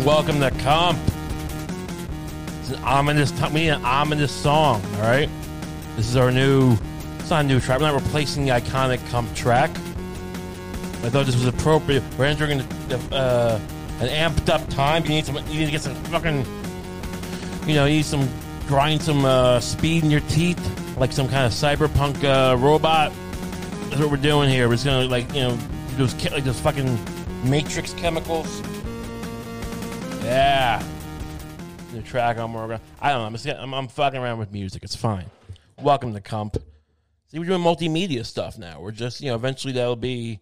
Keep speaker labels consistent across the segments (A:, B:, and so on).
A: And welcome to Comp. It's an ominous. T- we need an ominous song. All right. This is our new. It's not a new track. We're not replacing the iconic Comp track. I thought this was appropriate. We're entering uh, an amped up time. You need some. You need to get some fucking. You know, you need some grind some uh, speed in your teeth, like some kind of cyberpunk uh, robot. That's what we're doing here. We're just gonna like you know those like those fucking matrix chemicals. Yeah. The track I'm working. I don't know. I'm, just, I'm, I'm fucking around with music. It's fine. Welcome to Comp. See, we're doing multimedia stuff now. We're just, you know, eventually that'll be,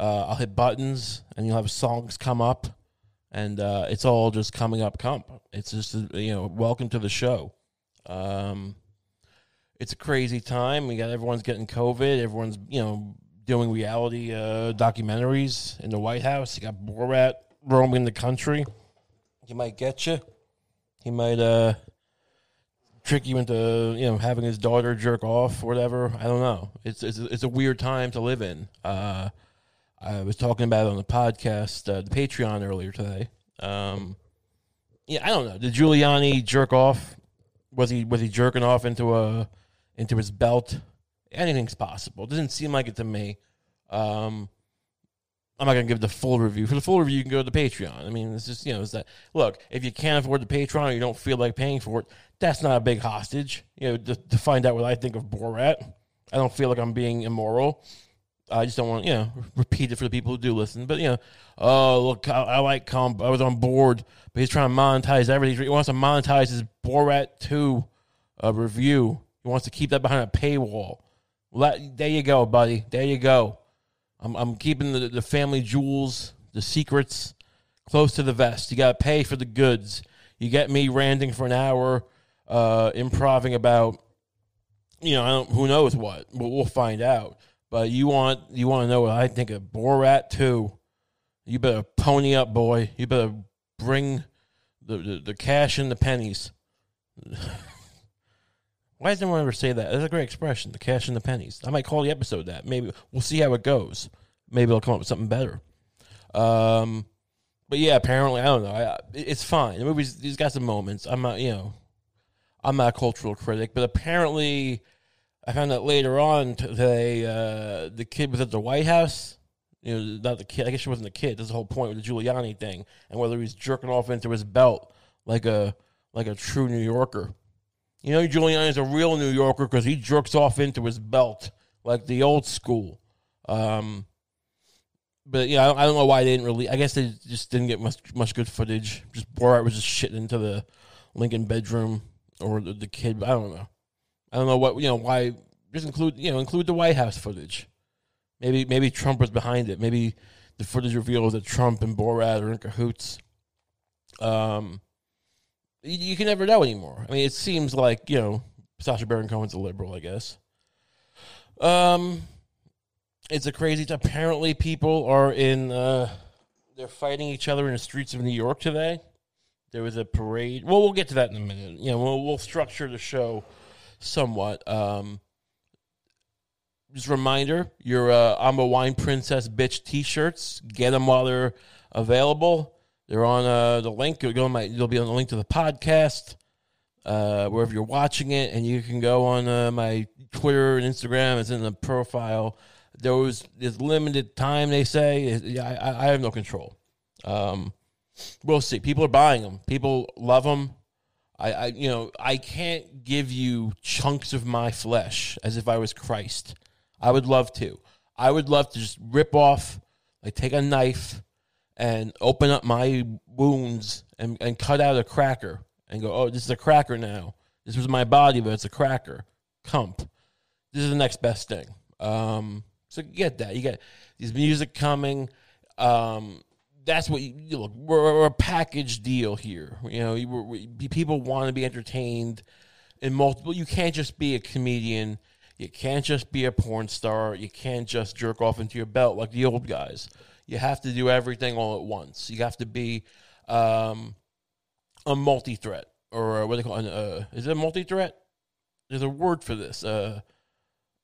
A: uh, I'll hit buttons and you'll have songs come up and uh, it's all just coming up comp. It's just, you know, welcome to the show. Um, it's a crazy time. We got everyone's getting COVID. Everyone's, you know, doing reality uh, documentaries in the White House. You got Borat roaming the country. He might get you. He might uh, trick you into you know having his daughter jerk off or whatever. I don't know. It's it's it's a weird time to live in. Uh, I was talking about it on the podcast, uh, the Patreon earlier today. Um, yeah, I don't know. Did Giuliani jerk off? Was he was he jerking off into a into his belt? Anything's possible. It doesn't seem like it to me. Um, I'm not gonna give the full review. For the full review, you can go to the Patreon. I mean, it's just you know, it's that look. If you can't afford the Patreon or you don't feel like paying for it, that's not a big hostage. You know, to, to find out what I think of Borat. I don't feel like I'm being immoral. I just don't want you know repeat it for the people who do listen. But you know, oh look, I, I like comp. I was on board, but he's trying to monetize everything. He wants to monetize his Borat two uh, review. He wants to keep that behind a paywall. That, there you go, buddy. There you go. I'm, I'm keeping the, the family jewels, the secrets, close to the vest. You got to pay for the goods. You get me ranting for an hour, uh, improving about, you know, I don't, who knows what, but we'll find out. But you want you want to know what I think of Borat too? You better pony up, boy. You better bring the the, the cash and the pennies. Why does anyone ever say that? That's a great expression, the cash and the pennies. I might call the episode that. Maybe we'll see how it goes. Maybe I'll come up with something better. Um, but yeah, apparently I don't know. I, it's fine. The movie's he's got some moments. I'm not, you know, I'm not a cultural critic, but apparently I found out later on today uh, the kid was at the White House. You know, not the kid. I guess she wasn't a kid. That's the whole point with the Giuliani thing, and whether he's jerking off into his belt like a like a true New Yorker. You know, Giuliani's a real New Yorker because he jerks off into his belt like the old school. Um, but yeah, I don't, know why they didn't really. I guess they just didn't get much much good footage. Just Borat was just shitting into the Lincoln bedroom or the, the kid. I don't know. I don't know what you know why. Just include you know include the White House footage. Maybe maybe Trump was behind it. Maybe the footage reveals that Trump and Borat are in cahoots. Um, you, you can never know anymore. I mean, it seems like you know Sacha Baron Cohen's a liberal, I guess. Um, it's a crazy. T- apparently, people are in. Uh, they're fighting each other in the streets of New York today. There was a parade. Well, we'll get to that in a minute. You know, we'll, we'll structure the show somewhat. Um, just a reminder: your uh, "I'm a Wine Princess" bitch T-shirts. Get them while they're available. They're on uh, the link. You'll go on my. You'll be on the link to the podcast uh, wherever you're watching it, and you can go on uh, my Twitter and Instagram. It's in the profile. There was there's limited time. They say I, I have no control. Um, we'll see. People are buying them. People love them. I, I, you know, I can't give you chunks of my flesh as if I was Christ. I would love to. I would love to just rip off, like take a knife and open up my wounds and, and cut out a cracker and go, oh, this is a cracker now. This was my body, but it's a cracker. Comp. This is the next best thing. Um, so get that. You get these music coming. Um, that's what you, you look. We're, we're a package deal here. You know, you, we, people want to be entertained in multiple. You can't just be a comedian. You can't just be a porn star. You can't just jerk off into your belt like the old guys. You have to do everything all at once. You have to be um, a multi-threat, or uh, what they call it? Uh, is it a multi-threat? There's a word for this. Uh,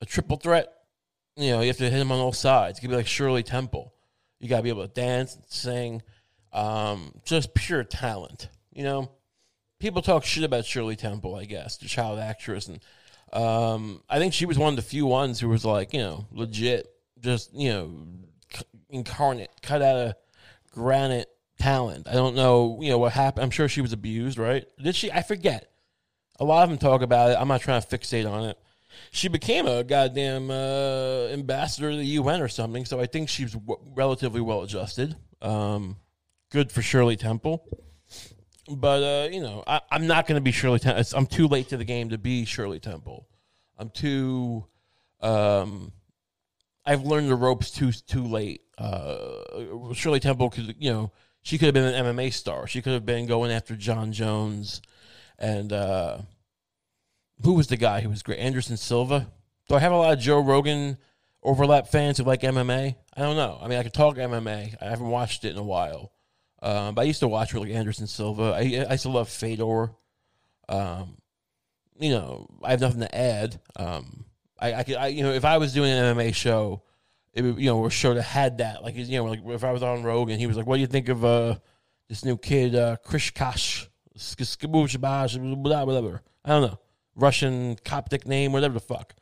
A: a triple threat. You know, you have to hit them on all sides. You could be like Shirley Temple. You got to be able to dance and sing. Um, just pure talent. You know, people talk shit about Shirley Temple, I guess, the child actress, and um, I think she was one of the few ones who was like, you know, legit, just you know, incarnate, cut out of granite talent. I don't know, you know, what happened. I'm sure she was abused, right? Did she? I forget. A lot of them talk about it. I'm not trying to fixate on it. She became a goddamn uh, ambassador to the UN or something, so I think she's w- relatively well adjusted. Um, good for Shirley Temple. But uh, you know, I, am not going to be Shirley Temple. I'm too late to the game to be Shirley Temple. I'm too. Um, I've learned the ropes too too late. Uh, Shirley Temple could, you know, she could have been an MMA star. She could have been going after Jon Jones, and uh, who was the guy who was great? Anderson Silva. Do I have a lot of Joe Rogan overlap fans who like MMA? I don't know. I mean, I could talk MMA. I haven't watched it in a while. Um, but I used to watch really Anderson Silva. I, I used to love Fedor. Um, you know, I have nothing to add. Um, I, I could, I, you know, if I was doing an MMA show, it would, you know, a show that had that, like, you know, like if I was on Rogan, he was like, "What do you think of uh, this new kid, uh, Krishkash, whatever? I don't know, Russian Coptic name, whatever the fuck."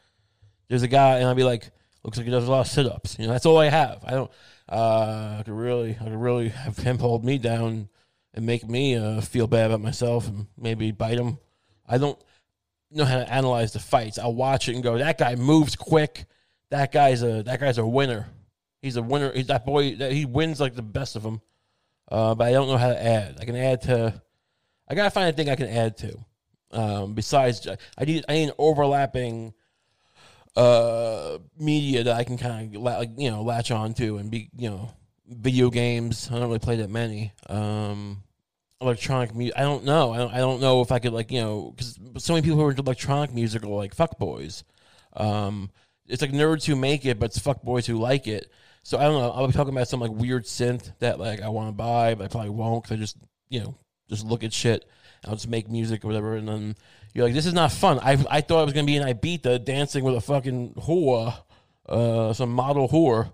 A: There's a guy, and I'd be like, "Looks like he does a lot of sit-ups." You know, that's all I have. I don't. Uh, I could really, I could really have him hold me down and make me uh, feel bad about myself and maybe bite him. I don't know how to analyze the fights. I'll watch it and go, that guy moves quick. That guy's a that guy's a winner. He's a winner. He's that boy. He wins like the best of them. Uh, but I don't know how to add. I can add to. I gotta find a thing I can add to. Um, besides, I need I need an overlapping uh, media that I can kind of like you know latch on to and be you know video games. I don't really play that many. Um, electronic music. I don't know. I don't, I don't know if I could like you know because so many people who are into electronic music are like fuck boys. Um, it's like nerds who make it, but it's fuck boys who like it. So I don't know. I'll be talking about some like weird synth that like I want to buy, but I probably won't because I just you know just look at shit. I'll just make music or whatever, and then you're like, this is not fun. I I thought I was gonna be in Ibiza dancing with a fucking whore, uh, some model whore,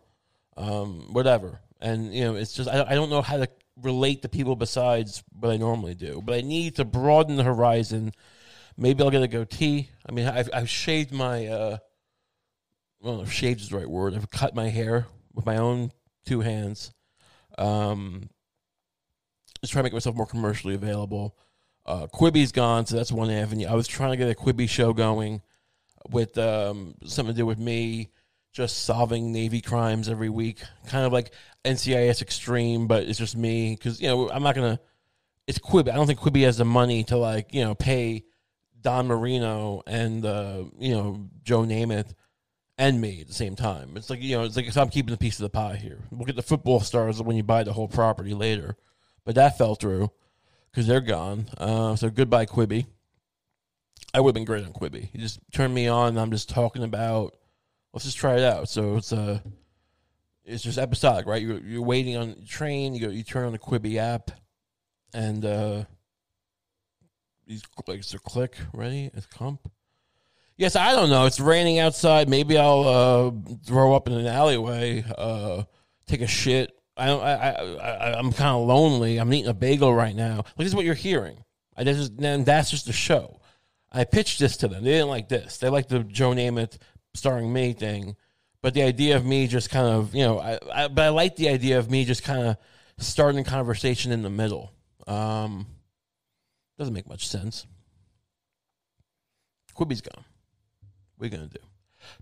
A: um, whatever. And you know, it's just I I don't know how to relate to people besides what I normally do. But I need to broaden the horizon. Maybe I'll get a goatee. I mean, I've I've shaved my uh, well, shaved is the right word. I've cut my hair with my own two hands. Um, just trying to make myself more commercially available. Uh, Quibi's gone, so that's one avenue. I was trying to get a Quibi show going with um, something to do with me just solving Navy crimes every week, kind of like NCIS Extreme, but it's just me because you know I'm not gonna. It's Quibi. I don't think Quibi has the money to like you know pay Dan Marino and uh, you know Joe Namath and me at the same time. It's like you know it's like I'm keeping a piece of the pie here. We'll get the football stars when you buy the whole property later, but that fell through because they're gone. Uh, so goodbye, Quibi. I would have been great on Quibi. You just turn me on. I'm just talking about. Let's just try it out. So it's a. Uh, it's just episodic, right? You're you're waiting on the train. You go. You turn on the Quibi app, and uh, these clicks are click ready. It's comp. Yes, I don't know. It's raining outside. Maybe I'll uh, throw up in an alleyway. Uh, take a shit I don't. I, I, I am kind of lonely. I'm eating a bagel right now. Like this is what you're hearing. I just and that's just a show. I pitched this to them. They didn't like this. They liked the Joe Namath starring me thing, but the idea of me just kind of you know. I, I but I like the idea of me just kind of starting conversation in the middle. Um, doesn't make much sense. Quibi's gone. What are you gonna do?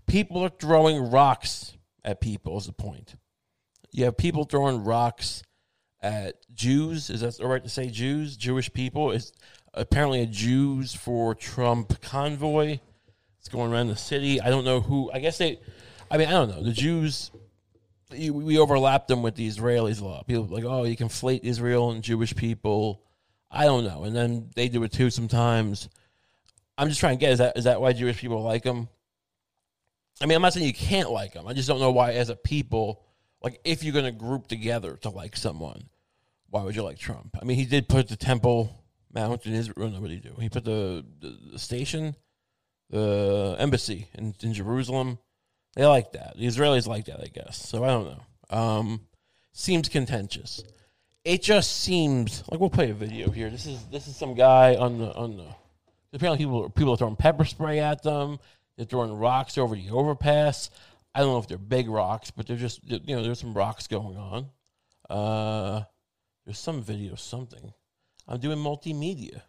A: People are throwing rocks at people. Is the point? you have people throwing rocks at Jews. Is that all right to say Jews? Jewish people is apparently a Jews for Trump convoy. Going around the city. I don't know who. I guess they. I mean, I don't know. The Jews. We overlap them with the Israelis a lot. People like, oh, you conflate Israel and Jewish people. I don't know. And then they do it too sometimes. I'm just trying to get is that is that why Jewish people like them? I mean, I'm not saying you can't like them. I just don't know why, as a people, like if you're going to group together to like someone, why would you like Trump? I mean, he did put the Temple Mount in Israel. What did he do? He put the, the, the station, the embassy in, in Jerusalem. They like that. The Israelis like that, I guess. So I don't know. Um, seems contentious. it just seems like we'll play a video here. This is this is some guy on the on the. Apparently, people people are throwing pepper spray at them. They're throwing rocks over the overpass. I don't know if they're big rocks, but they're just you know there's some rocks going on. Uh, there's some video, something. I'm doing multimedia.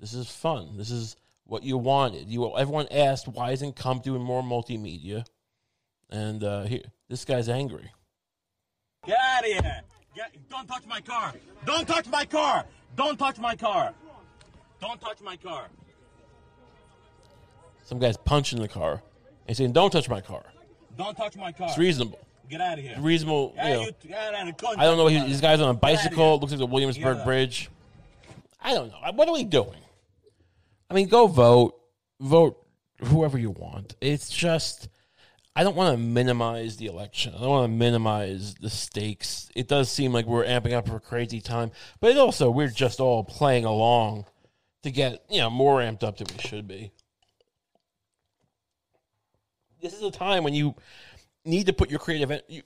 A: This is fun. This is what you wanted. You everyone asked why isn't Comp doing more multimedia, and uh, here this guy's angry.
B: Get out of here! Get, don't touch my car! Don't touch my car! Don't touch my car! Don't touch my car!
A: Some guy's punching the car and saying, "Don't touch my car."
B: Don't touch my car!
A: It's reasonable.
B: Get out of here!
A: Reasonable. You know,
B: you, get out of here.
A: I don't know. He, this guy's on a bicycle. looks like the Williamsburg Bridge. I don't know. What are we doing? I mean, go vote. Vote whoever you want. It's just, I don't want to minimize the election. I don't want to minimize the stakes. It does seem like we're amping up for a crazy time, but it also we're just all playing along to get you know more amped up than we should be. This is a time when you need to put your creative. You,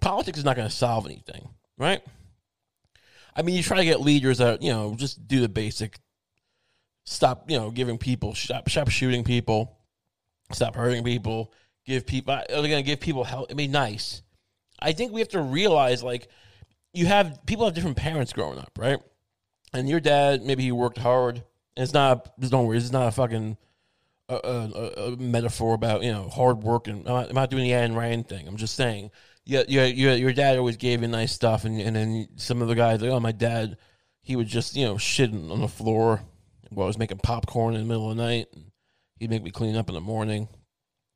A: politics is not going to solve anything, right? I mean, you try to get leaders that you know just do the basic. Stop, you know, giving people stop, stop shooting people, stop hurting people. Give people, uh, are they going to give people help? I mean, nice. I think we have to realize, like, you have people have different parents growing up, right? And your dad, maybe he worked hard. It's not. Just don't worry, it's not a fucking a, a, a- metaphor about you know hard work and I'm not, I'm not doing the Ayn Rand thing. I'm just saying, yeah, yeah, your your dad always gave you nice stuff, and and then some of the guys like, oh, my dad, he would just you know shit on the floor while I was making popcorn in the middle of the night. And he'd make me clean up in the morning.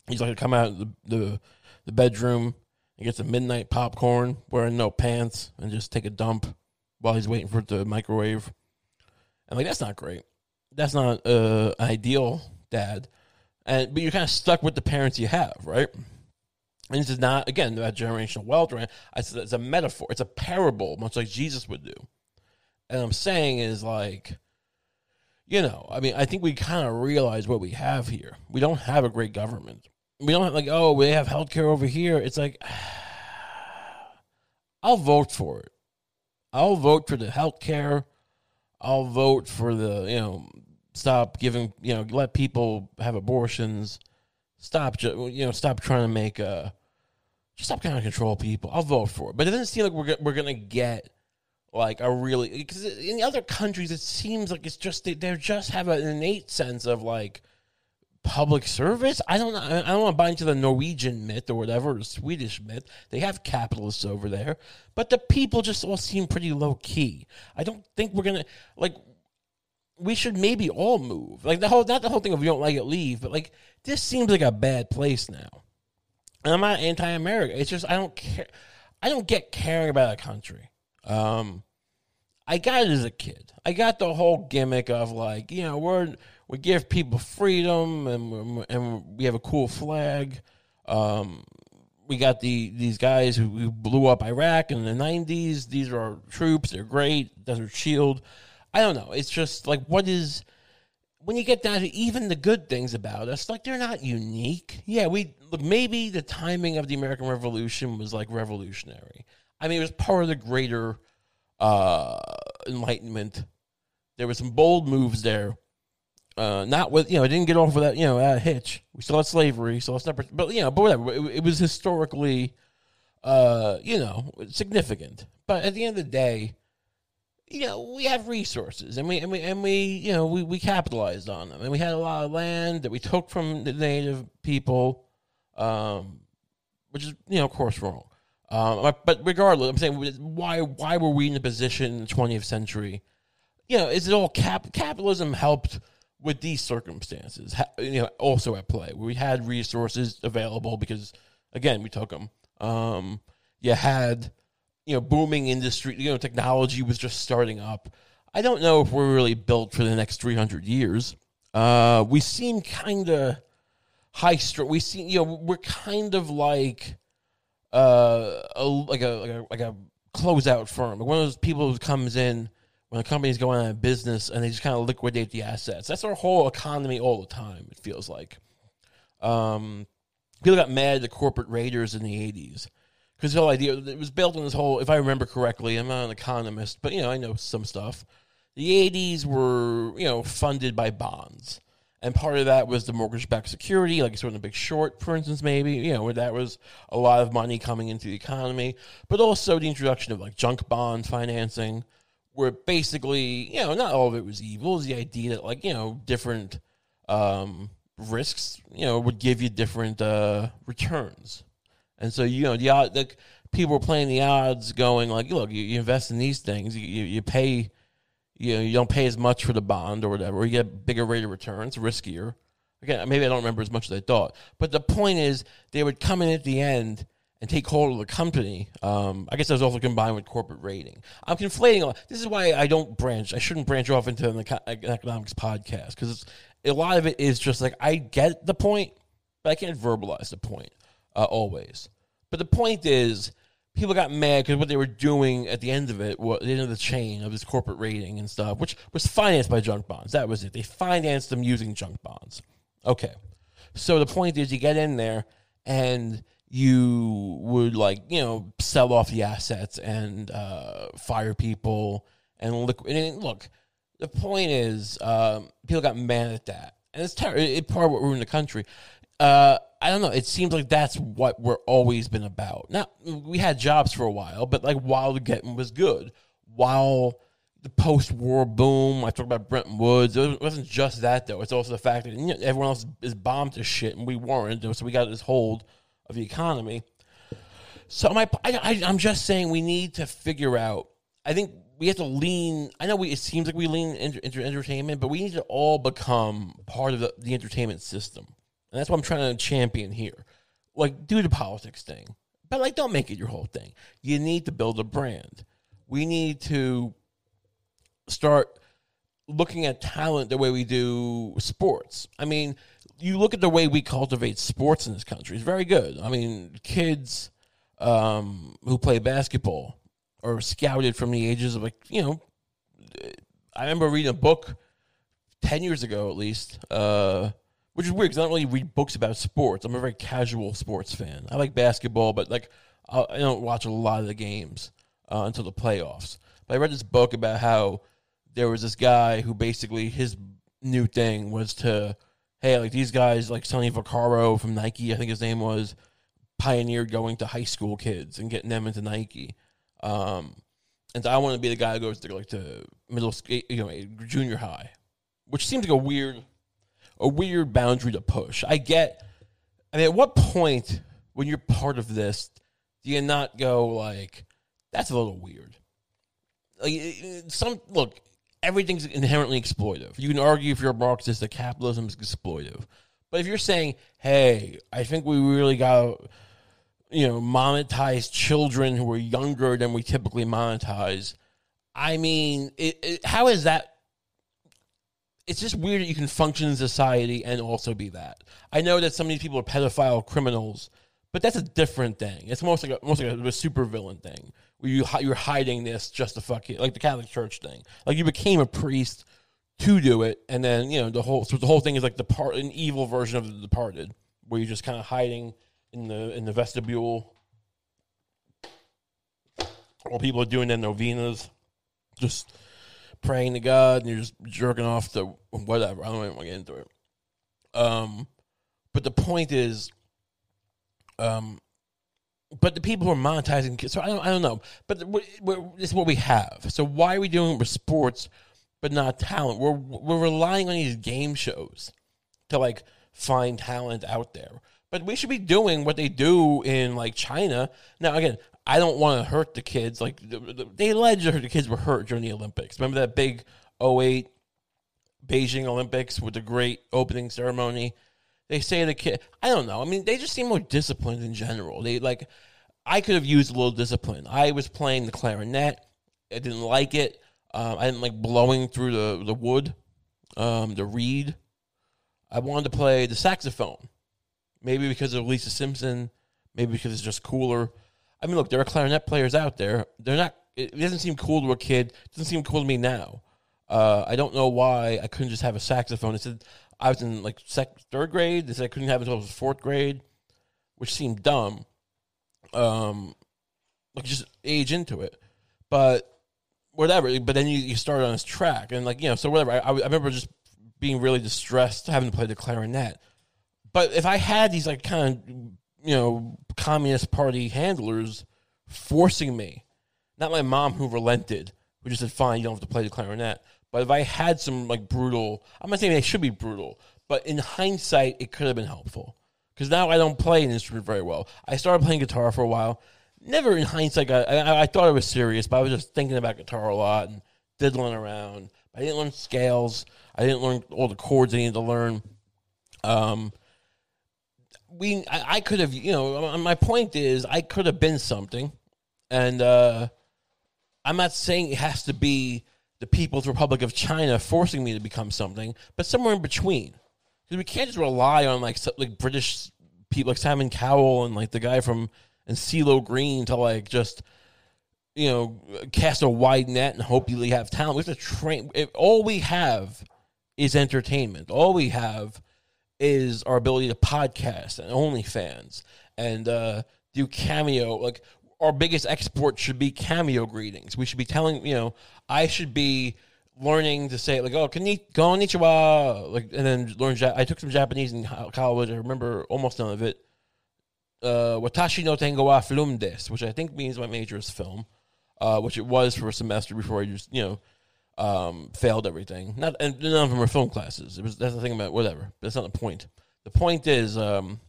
A: He's like come out of the the, the bedroom and get some midnight popcorn, wearing no pants, and just take a dump while he's waiting for to microwave. And like that's not great. That's not uh ideal, dad. And but you're kind of stuck with the parents you have, right? And this is not again about generational wealth, right? It's, it's a metaphor. It's a parable, much like Jesus would do. And I'm saying is like, you know, I mean, I think we kind of realize what we have here. We don't have a great government. We don't have like, oh, we have healthcare over here. It's like, I'll vote for it. I'll vote for the healthcare. I'll vote for the, you know, stop giving, you know, let people have abortions. Stop, you know, stop trying to make uh just stop trying to control people. I'll vote for it, but it doesn't seem like we're we're gonna get like a really because in other countries it seems like it's just they they just have an innate sense of like public service. I don't know. I don't want to buy into the Norwegian myth or whatever, or Swedish myth. They have capitalists over there, but the people just all seem pretty low key. I don't think we're gonna like. We should maybe all move. Like the whole, not the whole thing of we don't like it, leave. But like this seems like a bad place now. And I'm not anti-America. It's just I don't care. I don't get caring about a country. Um, I got it as a kid. I got the whole gimmick of like, you know, we're we give people freedom and and we have a cool flag. Um, we got the these guys who, blew up Iraq in the '90s. These are our troops. They're great. Desert Shield. I don't know. It's just like what is when you get down to even the good things about us, like they're not unique. Yeah, we maybe the timing of the American Revolution was like revolutionary. I mean, it was part of the greater uh, Enlightenment. There were some bold moves there. Uh, not with you know, it didn't get off without you know uh, hitch. We still had slavery, so it's never. But you know, but whatever. It, it was historically, uh, you know, significant. But at the end of the day, you know, we have resources and we and we and we you know we, we capitalized on them and we had a lot of land that we took from the native people, um, which is you know of course wrong. Um, but- regardless, I'm saying why why were we in a position in the 20th century? You know, is it all cap capitalism helped with these circumstances? You know, also at play we had resources available because again we took them. Um, you had you know, booming industry, you know, technology was just starting up. I don't know if we're really built for the next 300 years. Uh, we seem kind of high strung. We seem, you know, we're kind of like, uh, a, like a, like a, like a closeout firm. Like one of those people who comes in when a company's going out of business and they just kind of liquidate the assets. That's our whole economy all the time. It feels like. Um, people got mad at the corporate raiders in the 80s because the whole idea it was built on this whole. If I remember correctly, I'm not an economist, but you know I know some stuff. The '80s were you know funded by bonds, and part of that was the mortgage-backed security, like sort of the Big Short, for instance, maybe you know where that was a lot of money coming into the economy, but also the introduction of like junk bond financing, where basically you know not all of it was evil. It was the idea that like you know different um, risks you know would give you different uh, returns. And so you know the odd, like people were playing the odds, going like, look, you, you invest in these things, you, you, you pay, you know, you don't pay as much for the bond or whatever, or you get bigger rate of return. It's riskier. Again, maybe I don't remember as much as I thought, but the point is they would come in at the end and take hold of the company. Um, I guess that was also combined with corporate raiding. I'm conflating. This is why I don't branch. I shouldn't branch off into an economics podcast because a lot of it is just like I get the point, but I can't verbalize the point uh, always. But the point is, people got mad because what they were doing at the end of it, was, the end of the chain of this corporate raiding and stuff, which was financed by junk bonds. That was it. They financed them using junk bonds. Okay. So the point is, you get in there and you would like you know sell off the assets and uh, fire people and look. And look, the point is, um, people got mad at that, and it's terrible. It, part of what ruined the country. Uh, I don't know. It seems like that's what we're always been about. Now we had jobs for a while, but like while getting was good, while the post-war boom, I talked about Bretton Woods. It wasn't just that though. It's also the fact that you know, everyone else is bombed to shit, and we weren't. So we got this hold of the economy. So my, I, I'm just saying we need to figure out. I think we have to lean. I know we, it seems like we lean into, into entertainment, but we need to all become part of the, the entertainment system. And that's what I'm trying to champion here. Like, do the politics thing, but like, don't make it your whole thing. You need to build a brand. We need to start looking at talent the way we do sports. I mean, you look at the way we cultivate sports in this country; it's very good. I mean, kids um, who play basketball are scouted from the ages of like you know. I remember reading a book ten years ago, at least. Uh, which is weird because I don't really read books about sports. I'm a very casual sports fan. I like basketball, but like I don't watch a lot of the games uh, until the playoffs. But I read this book about how there was this guy who basically his new thing was to, hey, like these guys, like Sonny Vaccaro from Nike, I think his name was, pioneered going to high school kids and getting them into Nike. Um, and I want to be the guy who goes to like to middle school, you know, junior high, which seems like a weird a weird boundary to push. I get. I mean, at what point when you're part of this do you not go like, "That's a little weird"? Like some look, everything's inherently exploitive. You can argue if you're a Marxist that capitalism is exploitive, but if you're saying, "Hey, I think we really got." You know, monetize children who are younger than we typically monetize. I mean, it, it, how is that it's just weird that you can function in society and also be that. I know that some of these people are pedophile criminals, but that's a different thing. It's almost like a, almost like a, a super villain thing where you you're hiding this just to fuck like the Catholic Church thing. Like you became a priest to do it, and then you know the whole so the whole thing is like the part an evil version of the Departed, where you're just kind of hiding in the in the vestibule, while people are doing their novenas, just praying to God and you're just jerking off to whatever. I don't even want to get into it. Um, but the point is, um, but the people who are monetizing, so I don't, I don't know. But this is what we have. So why are we doing it with sports, but not talent? We're we're relying on these game shows to like find talent out there. But we should be doing what they do in like China. Now, again, I don't want to hurt the kids. Like they alleged the kids were hurt during the Olympics. Remember that big 08 Beijing Olympics with the great opening ceremony? They say the kid. I don't know. I mean, they just seem more disciplined in general. They like. I could have used a little discipline. I was playing the clarinet. I didn't like it. Um, I didn't like blowing through the the wood, um, the reed. I wanted to play the saxophone. Maybe because of Lisa Simpson. Maybe because it's just cooler. I mean, look, there are clarinet players out there. They're not. It doesn't seem cool to a kid. It doesn't seem cool to me now. Uh, I don't know why I couldn't just have a saxophone. It said I was in like sec- third grade. They said I couldn't have it until I was fourth grade, which seemed dumb. Um, like just age into it. But whatever. But then you, you start on this track, and like you know, so whatever. I, I remember just being really distressed having to play the clarinet. But if I had these like kind of you know communist party handlers forcing me, not my mom who relented, who just said, "Fine, you don't have to play the clarinet." But if I had some like brutal, I'm not saying they should be brutal, but in hindsight, it could have been helpful because now I don't play an instrument very well. I started playing guitar for a while. Never in hindsight, I, I, I thought was serious, but I was just thinking about guitar a lot and diddling around. I didn't learn scales. I didn't learn all the chords I needed to learn. Um, we, I, I could have, you know, my point is, I could have been something, and uh, I'm not saying it has to be the People's Republic of China forcing me to become something, but somewhere in between. Because we can't just rely on like like British people like Simon Cowell and like the guy from and CeeLo Green to like just you know cast a wide net and hope you have talent. We have to train. If all we have is entertainment. All we have is our ability to podcast and OnlyFans and uh, do cameo. Like our biggest export should be cameo greetings. We should be telling you know I should be learning to say like oh konnichiwa like and then learn I took some Japanese in college. I remember almost none of it. Uh, Watashi no tengo wa film des, which I think means my major is film, uh, which it was for a semester before I just you know um, failed everything. Not and none of them were film classes. It was that's the thing about whatever. That's not the point. The point is um,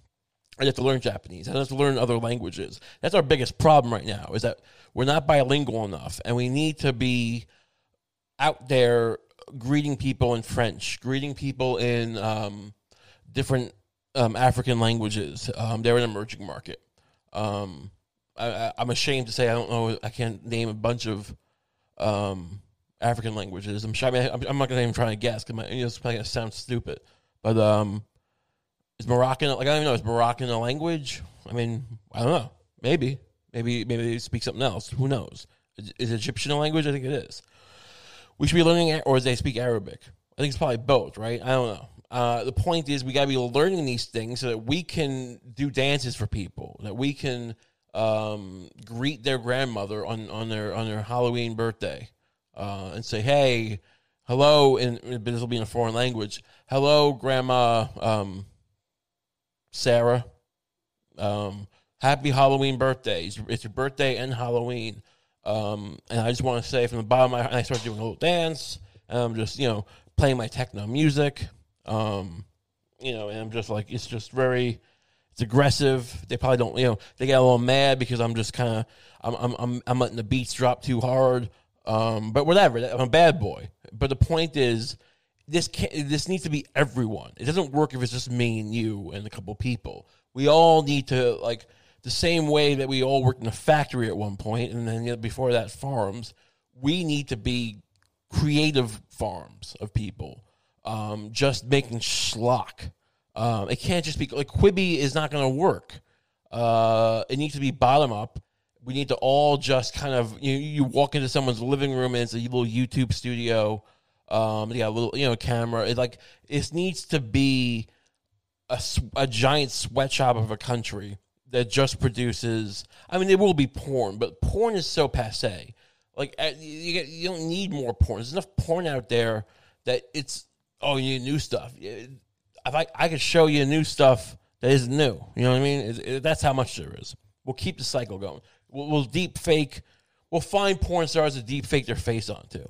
A: I have to learn Japanese. I have to learn other languages. That's our biggest problem right now. Is that we're not bilingual enough, and we need to be out there greeting people in French, greeting people in um, different um, African languages. Um, they're an emerging market. Um, I, am ashamed to say I don't know. I can't name a bunch of um, African languages. I'm sure. I mean, I'm, not going to even try to guess because you know, it's probably to sound stupid. But um, is Moroccan like I don't even know? Is Moroccan a language? I mean, I don't know. Maybe, maybe, maybe they speak something else. Who knows? Is, is Egyptian a language? I think it is we should be learning, or they speak Arabic. I think it's probably both, right? I don't know. Uh, the point is, we got to be learning these things so that we can do dances for people, that we can um, greet their grandmother on, on their on their Halloween birthday, uh, and say, "Hey, hello," and this will be in a foreign language. Hello, Grandma um, Sarah. Um, happy Halloween birthday! It's, it's your birthday and Halloween. Um, and I just want to say from the bottom of my heart, I started doing a little dance. And I'm just, you know, playing my techno music. Um, you know, and I'm just like, it's just very, it's aggressive. They probably don't, you know, they get a little mad because I'm just kind of, I'm, I'm, I'm, I'm letting the beats drop too hard. Um, but whatever, I'm a bad boy. But the point is, this can this needs to be everyone. It doesn't work if it's just me and you and a couple people. We all need to like the same way that we all worked in a factory at one point, and then you know, before that, farms. We need to be creative farms of people, um, just making schlock. Um, it can't just be like Quibi is not going to work. Uh, it needs to be bottom up. We need to all just kind of you you walk into someone's living room and it's a little YouTube studio. Um, a little you know camera. It like it needs to be a, a giant sweatshop of a country that just produces. I mean, there will be porn, but porn is so passe. Like uh, you, you don't need more porn. There's enough porn out there that it's oh you new stuff. If I I could show you new stuff that isn't new, you know what I mean? It, it, that's how much there is. We'll keep the cycle going. We'll, we'll deep fake. We'll find porn stars to deep fake their face onto.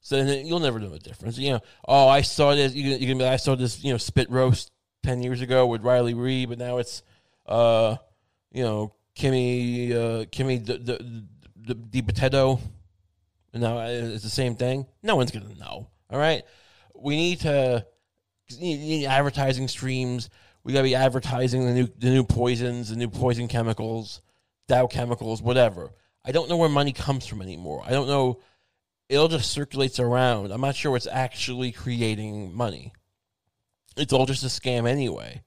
A: So you'll never know the difference. You know, oh, I saw this. You you can be, I saw this. You know, spit roast ten years ago with Riley Reid, but now it's uh you know, Kimmy, uh, Kimmy the the the, the potato. No, it's the same thing. No one's gonna know. All right, we need to need advertising streams. We gotta be advertising the new the new poisons, the new poison chemicals, Dow chemicals, whatever. I don't know where money comes from anymore. I don't know. It all just circulates around. I'm not sure what's actually creating money. It's all just a scam anyway.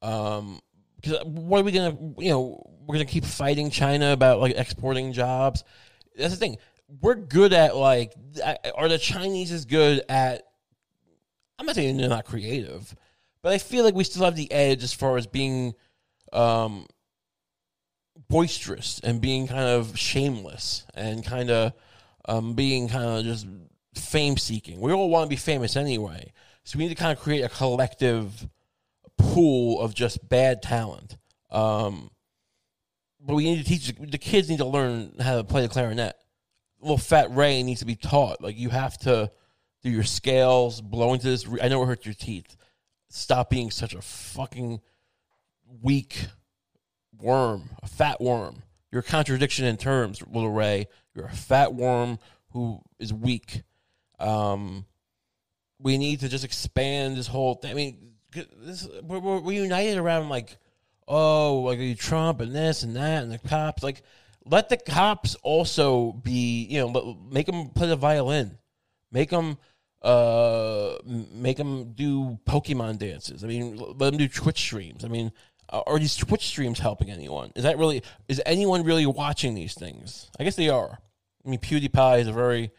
A: Um, because what are we gonna you know we're gonna keep fighting China about like exporting jobs? That's the thing. We're good at like are the Chinese as good at? I'm not saying they're not creative, but I feel like we still have the edge as far as being um, boisterous and being kind of shameless and kind of um, being kind of just fame seeking. We all want to be famous anyway. So we need to kind of create a collective pool of just bad talent. Um, but we need to teach the kids need to learn how to play the clarinet. Little fat Ray needs to be taught. Like you have to do your scales, blow into this. I know it hurts your teeth. Stop being such a fucking weak worm, a fat worm. You're a contradiction in terms, little Ray. You're a fat worm who is weak. Um, we need to just expand this whole thing. I mean, this, we're, we're united around like, oh, like Trump and this and that and the cops. Like, let the cops also be, you know, make them play the violin, make them, uh, make them do Pokemon dances. I mean, let them do Twitch streams. I mean, are these Twitch streams helping anyone? Is that really? Is anyone really watching these things? I guess they are. I mean, PewDiePie is a very.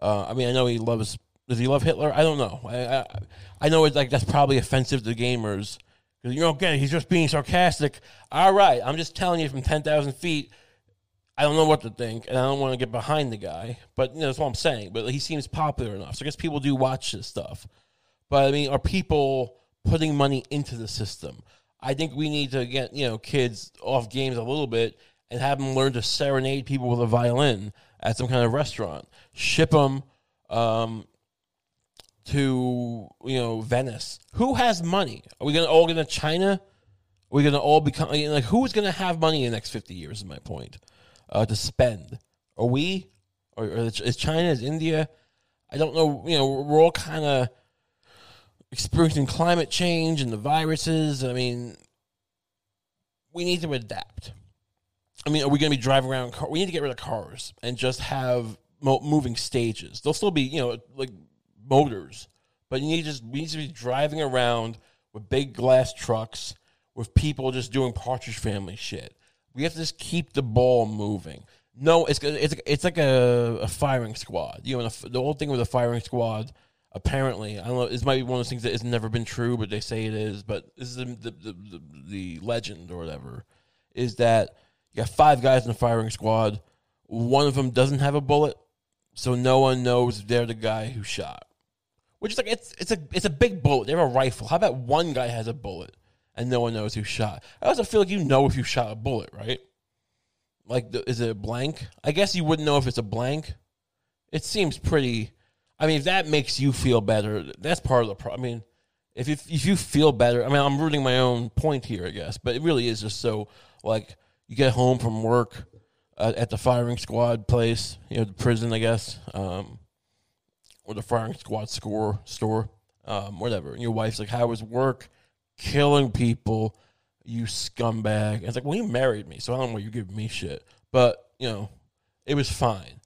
A: Uh, I mean, I know he loves does he love Hitler? I don't know. I, I, I know it's like that's probably offensive to gamers because you don't get it. He's just being sarcastic. All right, I'm just telling you from ten thousand feet. I don't know what to think, and I don't want to get behind the guy. But you know, that's what I'm saying. But he seems popular enough, so I guess people do watch this stuff. But I mean, are people putting money into the system? I think we need to get you know kids off games a little bit and have them learn to serenade people with a violin at some kind of restaurant. Ship them. Um, to you know Venice. Who has money? Are we gonna all going to China? Are we gonna all become like who's gonna have money in the next fifty years? Is my point uh, to spend? Are we? Or, or is China? Is India? I don't know. You know, we're all kind of experiencing climate change and the viruses. I mean, we need to adapt. I mean, are we going to be driving around? Car- we need to get rid of cars and just have mo- moving stages. They'll still be, you know, like motors, but you need to just we need to be driving around with big glass trucks with people just doing Partridge Family shit. We have to just keep the ball moving. No, it's it's it's like a, a firing squad. You know, the whole thing with a firing squad. Apparently, I don't know. This might be one of those things that has never been true, but they say it is. But this is the the, the, the legend or whatever. Is that you got five guys in the firing squad. One of them doesn't have a bullet, so no one knows they're the guy who shot. Which is like it's it's a it's a big bullet. They have a rifle. How about one guy has a bullet and no one knows who shot? I also feel like you know if you shot a bullet, right? Like, is it a blank? I guess you wouldn't know if it's a blank. It seems pretty. I mean, if that makes you feel better, that's part of the problem. I mean, if, if if you feel better, I mean, I'm rooting my own point here, I guess, but it really is just so like you get home from work uh, at the firing squad place, you know, the prison, I guess. Um, or the firing squad score store, um, whatever. And your wife's like, "How was work? Killing people, you scumbag." And it's like, "Well, you married me, so I don't know why you give me shit." But you know, it was fine.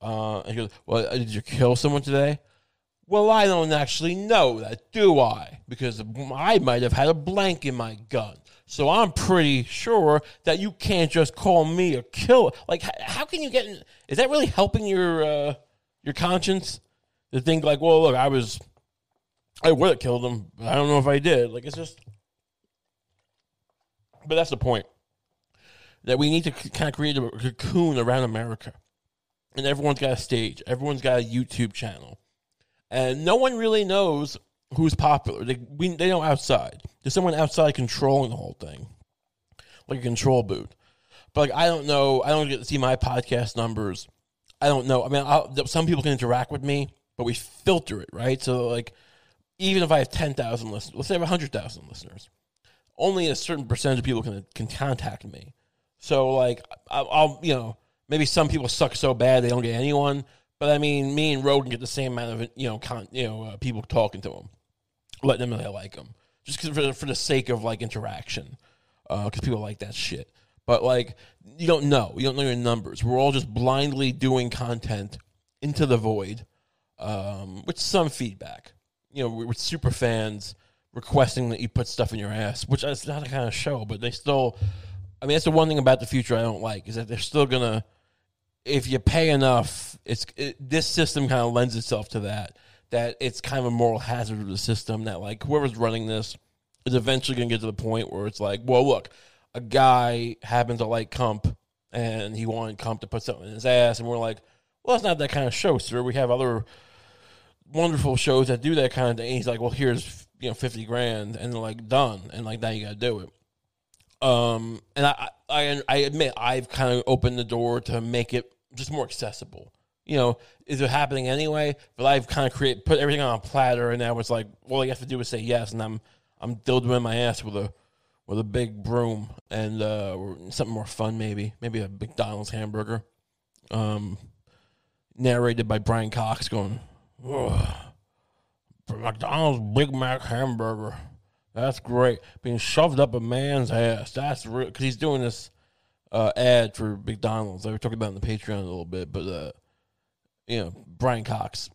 A: Uh, he goes, "Well, uh, did you kill someone today?" Well, I don't actually know that, do I? Because I might have had a blank in my gun. So I'm pretty sure that you can't just call me a killer. Like, how can you get? In, is that really helping your uh, your conscience? to think like, well, look, I was, I would have killed him, but I don't know if I did. Like it's just, but that's the point that we need to kind of create a cocoon around America, and everyone's got a stage, everyone's got a YouTube channel, and no one really knows who's popular. They we, they know outside. There's someone outside controlling the whole thing, like a control boot. But like I don't know. I don't get to see my podcast numbers. I don't know. I mean, I'll, some people can interact with me, but we filter it, right? So like even if I have 10,000 listeners, let's say I have 100,000 listeners, only a certain percentage of people can can contact me. So like I'll, I'll, you know maybe some people suck so bad they don't get anyone, but I mean me and Rogan get the same amount of you know con, you know uh, people talking to them, letting them know they like them, just for for the sake of like interaction, because uh, people like that shit. But like you don't know, you don't know your numbers. We're all just blindly doing content into the void um, with some feedback. You know, with super fans requesting that you put stuff in your ass, which is not a kind of show, but they still. I mean, that's the one thing about the future I don't like is that they're still gonna. If you pay enough, it's it, this system kind of lends itself to that. That it's kind of a moral hazard of the system that like whoever's running this is eventually gonna get to the point where it's like, well, look, a guy happened to like Comp and he wanted Comp to put something in his ass, and we're like, well, it's not that kind of show, sir. We have other wonderful shows that do that kind of thing. He's like, well, here's you know fifty grand, and they're like done, and like now you got to do it. Um, and I, I I admit I've kind of opened the door to make it just more accessible. You know, is it happening anyway? But I've kind of create put everything on a platter, and now it's like, all you have to do is say yes, and I'm I'm dildoing my ass with a with a big broom and uh, something more fun, maybe maybe a McDonald's hamburger. Um, narrated by Brian Cox, going, McDonald's Big Mac hamburger. That's great. Being shoved up a man's ass. That's real because he's doing this uh, ad for McDonald's. I were talking about in the Patreon a little bit, but uh, you know, Brian Cox,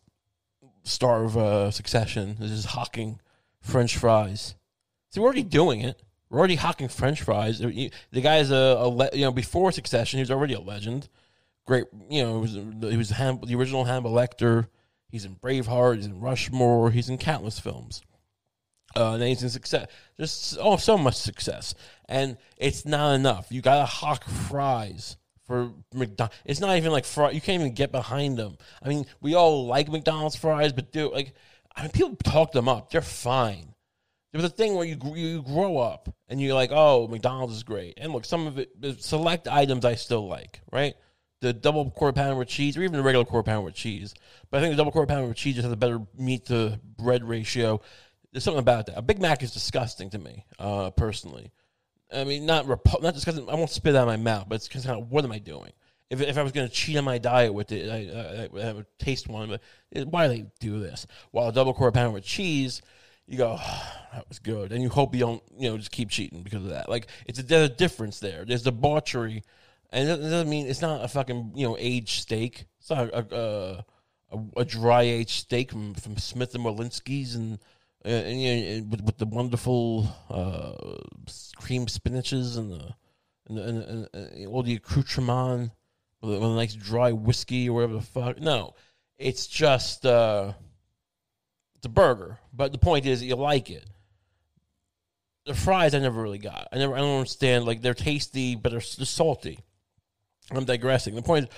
A: star of uh, Succession, is just hawking French fries. See, we're already doing it. We're already hawking French fries. The guy's a, a le- you know before Succession, he was already a legend. Great, you know, he was, he was the original Hannibal Lecter. He's in Braveheart. He's in Rushmore. He's in countless films. Uh, and success. Just oh, so much success, and it's not enough. You gotta hawk fries for McDonald's. It's not even like fry. You can't even get behind them. I mean, we all like McDonald's fries, but do like I mean, people talk them up. They're fine. There's a thing where you you grow up and you're like, oh, McDonald's is great. And look, some of it, select items I still like, right? The double quarter pounder with cheese, or even the regular quarter pounder with cheese. But I think the double quarter pounder with cheese just has a better meat to bread ratio. There's something about that. A Big Mac is disgusting to me, uh, personally. I mean, not repu- not disgusting. I won't spit out of my mouth, but it's kind of what am I doing? If, if I was going to cheat on my diet with it, I, I, I would taste one. But why do they do this? While a double quarter pounder with cheese, you go, oh, that was good, and you hope you don't, you know, just keep cheating because of that. Like it's a, there's a difference there. There's debauchery, and it doesn't mean it's not a fucking you know aged steak. It's not a a, a, a dry aged steak from, from Smith and Wollensky's and. Uh, and, you know, with, with the wonderful uh, cream spinaches and the and, and, and, and all the accoutrement with a, a nice dry whiskey or whatever the fuck. No, it's just uh, it's a burger. But the point is, you like it. The fries I never really got. I never. I don't understand. Like they're tasty, but they're, they're salty. I'm digressing. The point is,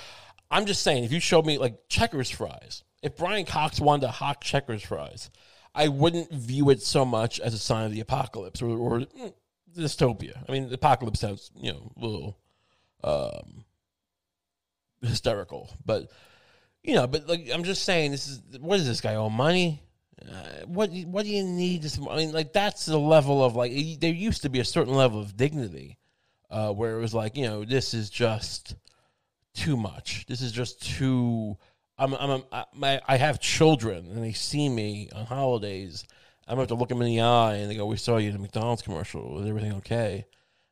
A: I'm just saying, if you showed me like Checkers fries, if Brian Cox wanted to hawk Checkers fries, I wouldn't view it so much as a sign of the apocalypse or, or mm, dystopia. I mean, the apocalypse sounds you know a little um, hysterical, but you know, but like I'm just saying, this is what is this guy owe money? Uh, what what do you need? This, I mean, like that's the level of like there used to be a certain level of dignity, uh, where it was like you know this is just too much. This is just too. I'm I'm I, my, I have children and they see me on holidays. I'm gonna have to look them in the eye and they go, "We saw you in a McDonald's commercial. Is everything okay?"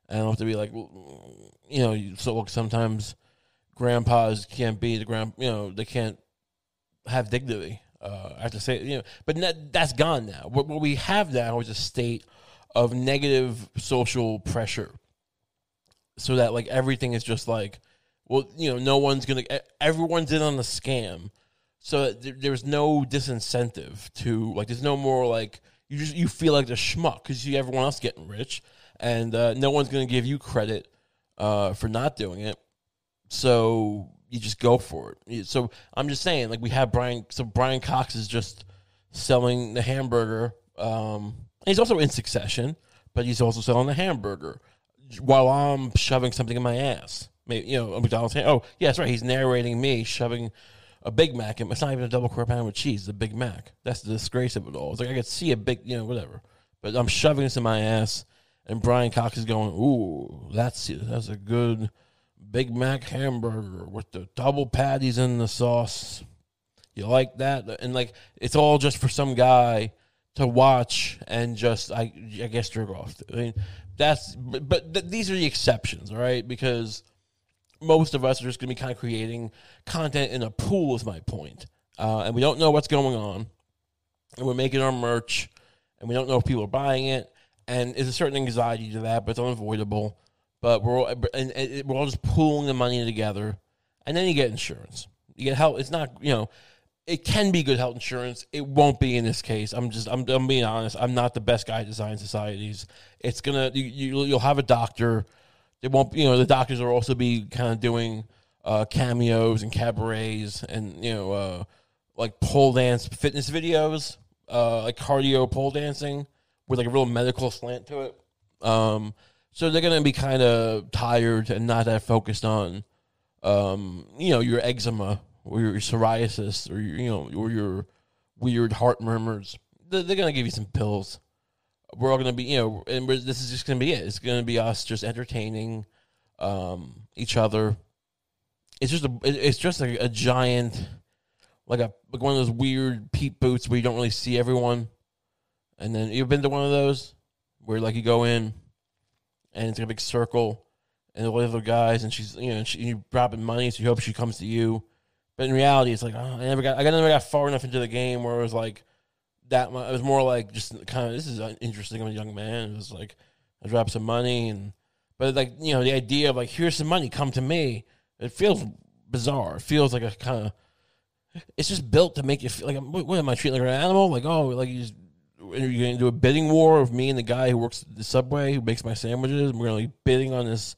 A: And I'll have to be like, you know, so look, sometimes grandpas can't be the grand, you know, they can't have dignity. Uh, I have to say, you know, but that, that's gone now. What, what we have now is a state of negative social pressure, so that like everything is just like, well, you know, no one's gonna, everyone's in on the scam, so there, there's no disincentive to like, there's no more like you just you feel like the schmuck because you everyone else getting rich, and uh, no one's gonna give you credit uh, for not doing it. So you just go for it. So I'm just saying, like we have Brian. So Brian Cox is just selling the hamburger. Um, he's also in Succession, but he's also selling the hamburger while I'm shoving something in my ass. Maybe you know, McDonald's. Oh, yeah, that's right. He's narrating me shoving a Big Mac. It's not even a double quarter pounder with cheese. It's a Big Mac. That's the disgrace of it all. It's like I could see a big, you know, whatever. But I'm shoving this in my ass, and Brian Cox is going, "Ooh, that's that's a good." Big Mac hamburger with the double patties in the sauce. You like that? And like it's all just for some guy to watch and just I I guess jerk off. I mean that's but, but th- these are the exceptions, all right? Because most of us are just going to be kind of creating content in a pool. Is my point, uh, and we don't know what's going on, and we're making our merch, and we don't know if people are buying it, and there's a certain anxiety to that, but it's unavoidable but we're all, and, and we're all just pooling the money together, and then you get insurance. You get help. It's not you know, it can be good health insurance. It won't be in this case. I'm just I'm, I'm being honest. I'm not the best guy at design societies. It's gonna you, you you'll have a doctor. It won't you know the doctors will also be kind of doing uh, cameos and cabarets and you know uh, like pole dance fitness videos, uh, like cardio pole dancing with like a real medical slant to it. Um, so they're gonna be kind of tired and not that focused on um, you know your eczema or your psoriasis or your, you know or your weird heart murmurs. They're, they're gonna give you some pills. We're all gonna be you know, and this is just gonna be it. It's gonna be us just entertaining um, each other. It's just a it's just like a giant like a like one of those weird peep boots where you don't really see everyone. And then you've been to one of those where like you go in and it's a big circle and all the other guys and she's you know she, you're dropping money so you hope she comes to you. But in reality, it's like oh, I never got I never got far enough into the game where it was like that. It was more like just kind of this is interesting. I'm a young man. It was like I drop some money and but like you know the idea of like here's some money, come to me. It feels bizarre. It feels like a kind of it's just built to make you feel like what, what am I treating like an animal? Like oh like you just are you going to do a bidding war of me and the guy who works the subway who makes my sandwiches? We're going to be bidding on this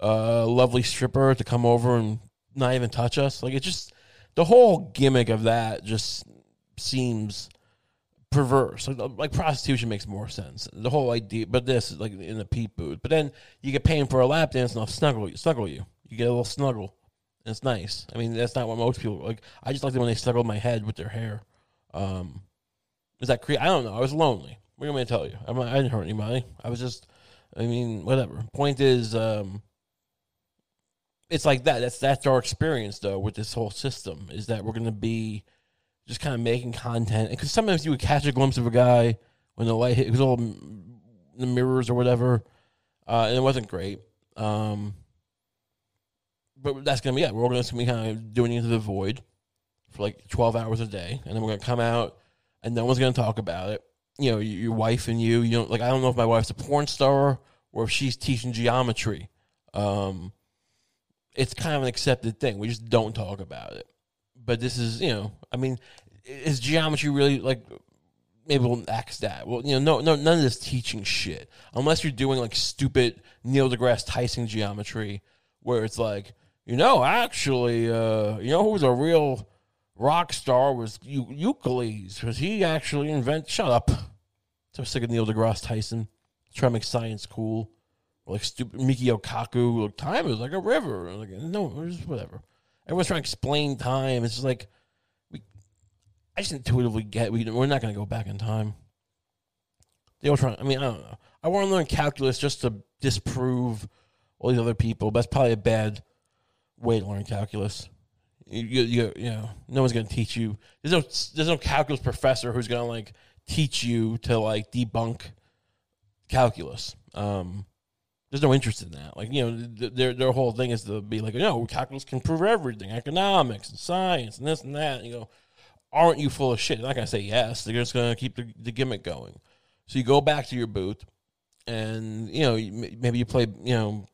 A: uh, lovely stripper to come over and not even touch us. Like it just the whole gimmick of that just seems perverse. Like, like prostitution makes more sense. The whole idea, but this is like in the peep booth. But then you get paying for a lap dance and they'll snuggle you, snuggle you. You get a little snuggle. It's nice. I mean, that's not what most people like. I just like when they snuggle my head with their hair. Um, is that cre- I don't know. I was lonely. What am I to tell you? I'm I didn't hurt anybody. I was just, I mean, whatever. Point is, um, it's like that. That's that's our experience though with this whole system. Is that we're to be just kind of making content because sometimes you would catch a glimpse of a guy when the light hit, it was all the mirrors or whatever, uh, and it wasn't great. Um, but that's gonna be it. We're all gonna be kind of doing into the void for like twelve hours a day, and then we're gonna come out, and no one's gonna talk about it. You know, your wife and you. You know, like I don't know if my wife's a porn star or if she's teaching geometry. Um, it's kind of an accepted thing. We just don't talk about it. But this is, you know, I mean, is geometry really like? Maybe we'll ask that. Well, you know, no, no, none of this teaching shit, unless you're doing like stupid Neil deGrasse Tyson geometry, where it's like, you know, actually, uh, you know, who was a real rock star was Euclides, because he actually invented. Shut up. So sick of Neil deGrasse Tyson. Try to make science cool like stupid Michio Kaku. Like time is like a river. Like no, just whatever. Everyone's trying to explain time. It's just like we. I just intuitively get we we're not going to go back in time. They all trying. I mean, I don't know. I want to learn calculus just to disprove all these other people. But that's probably a bad way to learn calculus. You, you, you, you know, no one's going to teach you. There's no there's no calculus professor who's going to like teach you to like debunk calculus. Um, there's no interest in that. Like you know, th- their their whole thing is to be like, no, calculus can prove everything, economics and science and this and that. And you go, aren't you full of shit? They're not gonna say yes. They're just gonna keep the, the gimmick going. So you go back to your booth, and you know maybe you play, you know,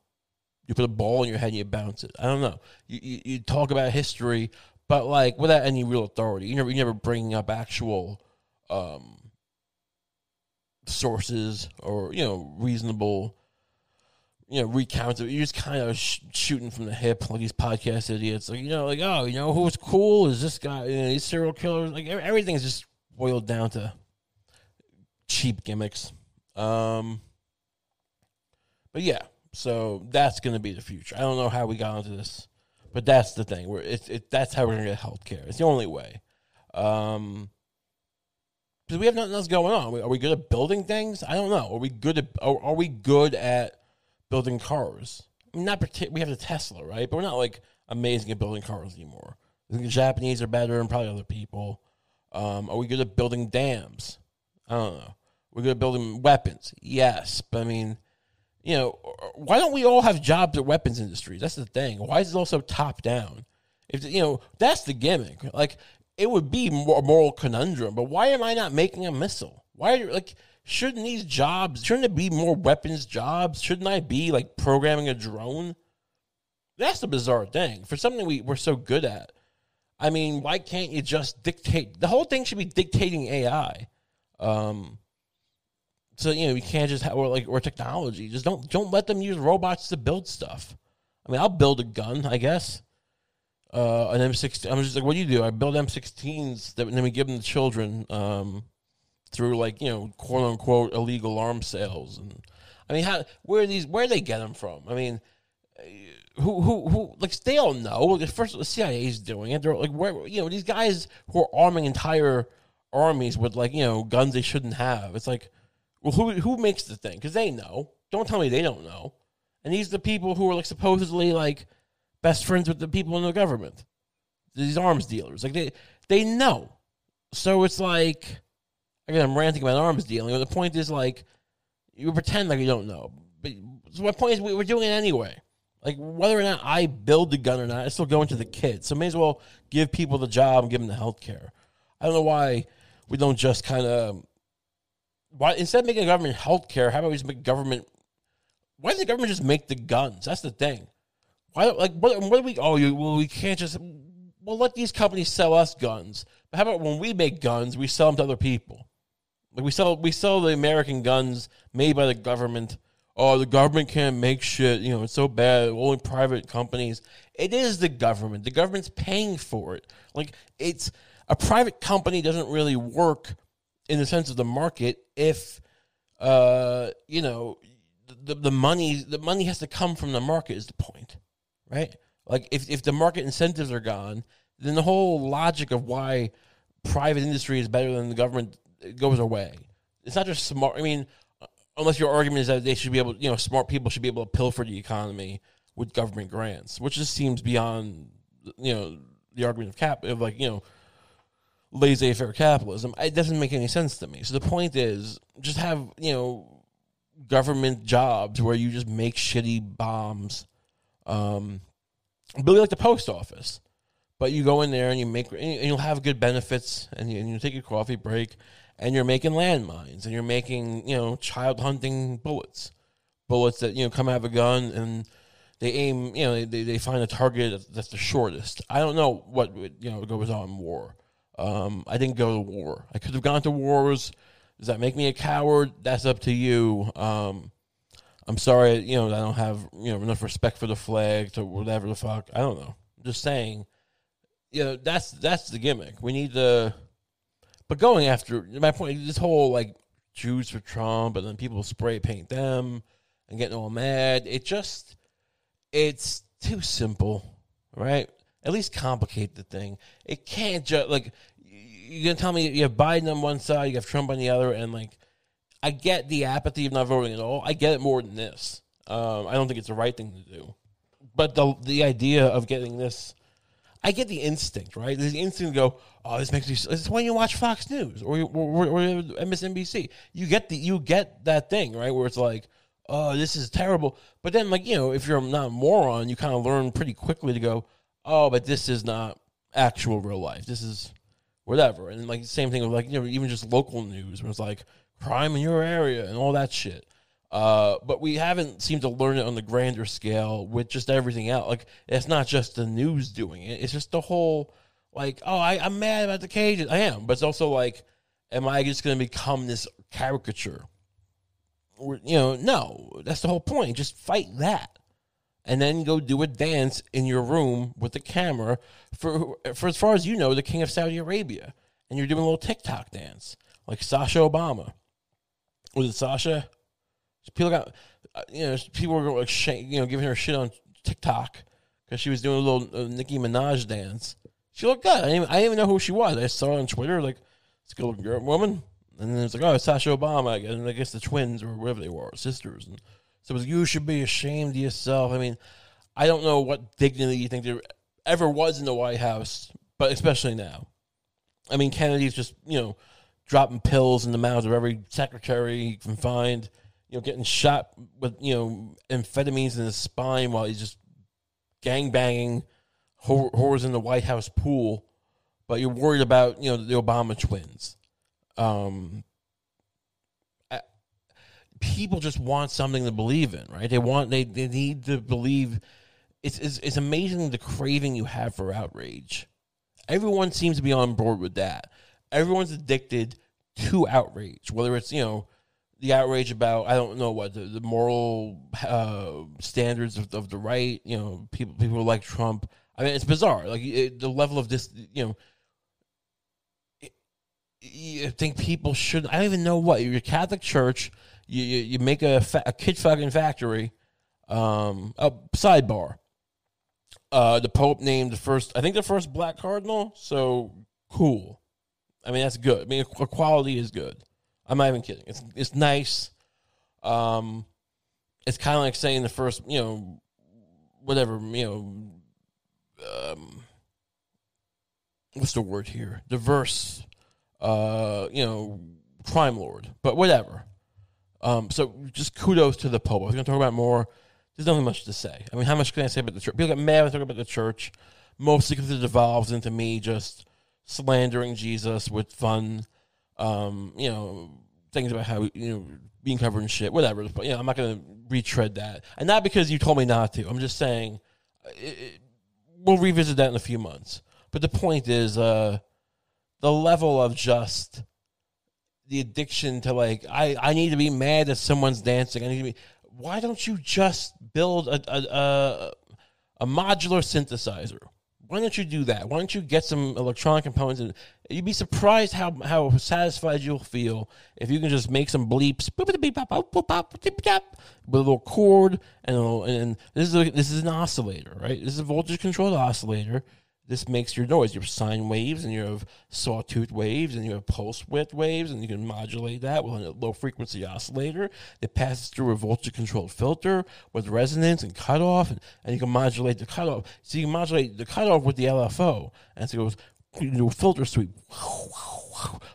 A: you put a ball in your head and you bounce it. I don't know. You you, you talk about history, but like without any real authority. You never you never bring up actual. Um, sources or you know reasonable you know, recounts it. You're just kind of sh- shooting from the hip, like these podcast idiots. Like, you know, like, oh, you know, who's cool is this guy? You know, these serial killers. Like, everything's just boiled down to cheap gimmicks. Um, but yeah, so that's going to be the future. I don't know how we got into this, but that's the thing. Where it's it, that's how we're going to get health care. It's the only way. Um, because we have nothing else going on. Are we good at building things? I don't know. Are we good at? Are, are we good at building cars. Not partic- we have the Tesla, right? But we're not like amazing at building cars anymore. I think the Japanese are better and probably other people. Um, are we good at building dams? I don't know. We're good at building weapons. Yes, but I mean, you know, why don't we all have jobs at weapons industries? That's the thing. Why is it all so top down? If you know, that's the gimmick. Like it would be a moral conundrum. But why am I not making a missile? Why are you like shouldn't these jobs shouldn't it be more weapons jobs shouldn't i be like programming a drone that's the bizarre thing for something we, we're so good at I mean, why can't you just dictate? The whole thing should be dictating AI. Um, so you know you can't just have or like or technology. Just don't don't let them use robots to build stuff. I mean, I'll build a gun, I guess. Uh, an M16. I'm just like, what do you do? I build M16s that and then we give them to children um, through like you know quote unquote illegal arms sales. And I mean, how where are these? Where they get them from? I mean, uh, who who who like they all know. First, the CIA is doing it. They're like where you know these guys who are arming entire armies with like you know guns they shouldn't have. It's like, well, who who makes the thing? Because they know. Don't tell me they don't know. And these are the people who are like supposedly like best friends with the people in the government. These arms dealers, like they they know. So it's like again, I'm ranting about arms dealing. But the point is like you pretend like you don't know. But so my point is we, we're doing it anyway. Like whether or not I build the gun or not, it's still going to the kids. So may as well give people the job and give them the health care. I don't know why we don't just kind of why instead of making government health care, how about we just make government? Why does the government just make the guns? That's the thing. Why like what? What do we? Oh, you well, we can't just. Well, let these companies sell us guns. But how about when we make guns, we sell them to other people? Like we sell we sell the American guns made by the government. Oh, the government can't make shit. You know, it's so bad. Only private companies. It is the government. The government's paying for it. Like it's a private company doesn't really work in the sense of the market if uh you know the the money the money has to come from the market is the point right like if if the market incentives are gone then the whole logic of why private industry is better than the government goes away it's not just smart i mean unless your argument is that they should be able you know smart people should be able to pilfer the economy with government grants which just seems beyond you know the argument of cap of like you know laissez-faire capitalism. It doesn't make any sense to me. So the point is, just have you know government jobs where you just make shitty bombs, um, really like the post office. But you go in there and you make, and you'll have good benefits, and you, and you take a coffee break, and you're making landmines, and you're making you know child hunting bullets, bullets that you know come out of a gun and they aim, you know, they, they find a target that's the shortest. I don't know what you know goes on in war. Um, I didn't go to war. I could have gone to wars. Does that make me a coward? That's up to you. Um, I'm sorry, you know, I don't have you know enough respect for the flag to whatever the fuck. I don't know. I'm just saying, you know, that's that's the gimmick. We need to, but going after my point, this whole like Jews for Trump, and then people spray paint them and getting all mad. It just, it's too simple, right? At least complicate the thing. It can't just like you're gonna tell me you have Biden on one side, you have Trump on the other, and like I get the apathy of not voting at all. I get it more than this. Um, I don't think it's the right thing to do, but the the idea of getting this, I get the instinct, right? The instinct to go, oh, this makes me. It's when you watch Fox News or, or, or MSNBC. You get the you get that thing right where it's like, oh, this is terrible. But then, like you know, if you're not a moron, you kind of learn pretty quickly to go, oh, but this is not actual real life. This is whatever. And like the same thing with like you know even just local news where it's like crime in your area and all that shit. Uh, but we haven't seemed to learn it on the grander scale with just everything else. Like it's not just the news doing it; it's just the whole like, oh, I, I'm mad about the cages. I am, but it's also like, am I just going to become this caricature? Or, you know, no, that's the whole point. Just fight that and then go do a dance in your room with the camera for for as far as you know the king of Saudi Arabia and you're doing a little TikTok dance like Sasha Obama was it Sasha people got uh, you know people were like you know giving her shit on TikTok because she was doing a little uh, Nicki Minaj dance. She looked good. I didn't, even, I didn't even know who she was. I saw her on Twitter like it's a good looking girl woman. And then it's like oh it's Sasha Obama I guess, and I guess the twins or whatever they were sisters. And so it was, you should be ashamed of yourself. I mean, I don't know what dignity you think there ever was in the White House, but especially now. I mean, Kennedy's just, you know, dropping pills in the mouths of every secretary he can find, you know, getting shot with, you know, amphetamines in his spine while he's just gang banging whores in the White House pool. But you're worried about, you know, the Obama twins. Um, people just want something to believe in, right? They want they, they need to believe. It's, it's it's amazing the craving you have for outrage, Everyone seems to be on board with that. Everyone's addicted to outrage, whether it's you know the outrage about I don't know what the, the moral uh, standards of, of the right. You know, people people like Trump. I mean, it's bizarre. Like it, the level of this, you know. You think people should? I don't even know what you're Catholic church. You you, you make a, fa- a kid fucking factory. Um, a sidebar. Uh, the Pope named the first, I think the first black cardinal. So cool. I mean, that's good. I mean, equality is good. I'm not even kidding. It's it's nice. Um, it's kind of like saying the first, you know, whatever, you know, um, what's the word here? Diverse, uh, you know, crime lord, but whatever. Um, so just kudos to the Pope. I was going to talk about more. There's nothing much to say. I mean, how much can I say about the church? People get mad when I talk about the church, mostly because it devolves into me just slandering Jesus with fun, um, you know, things about how you know being covered in shit, whatever. But you know, I'm not going to retread that, and not because you told me not to. I'm just saying it, it, we'll revisit that in a few months. But the point is, uh, the level of just the addiction to like I, I need to be mad that someone's dancing. I need to be. Why don't you just build a a, a, a modular synthesizer? Why don't you do that? Why don't you get some electronic components? And you'd be surprised how how satisfied you'll feel if you can just make some bleeps with a little cord and a little, and this is a, this is an oscillator, right? This is a voltage controlled oscillator this makes your noise. You have sine waves and you have sawtooth waves and you have pulse width waves and you can modulate that with a low frequency oscillator that passes through a voltage controlled filter with resonance and cutoff and, and you can modulate the cutoff. So you can modulate the cutoff with the LFO and so it goes you know, filter sweep.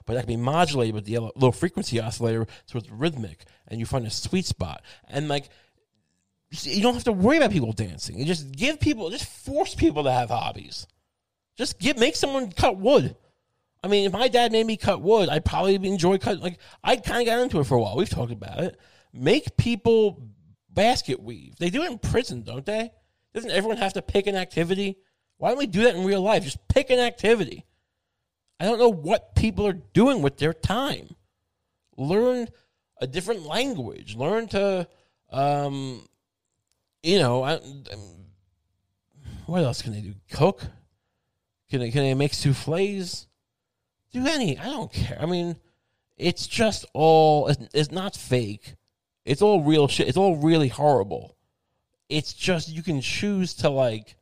A: But that can be modulated with the low frequency oscillator so it's rhythmic and you find a sweet spot. And like you don't have to worry about people dancing. You just give people, just force people to have hobbies. Just get make someone cut wood. I mean, if my dad made me cut wood, I'd probably enjoy cutting. Like I kind of got into it for a while. We've talked about it. Make people basket weave. They do it in prison, don't they? Doesn't everyone have to pick an activity? Why don't we do that in real life? Just pick an activity. I don't know what people are doing with their time. Learn a different language. Learn to, um, you know, I, what else can they do? Cook can they, can they make souffles? Do any? I don't care. I mean, it's just all. It's, not fake. It's all real shit. It's all really horrible. It's just you can choose to like,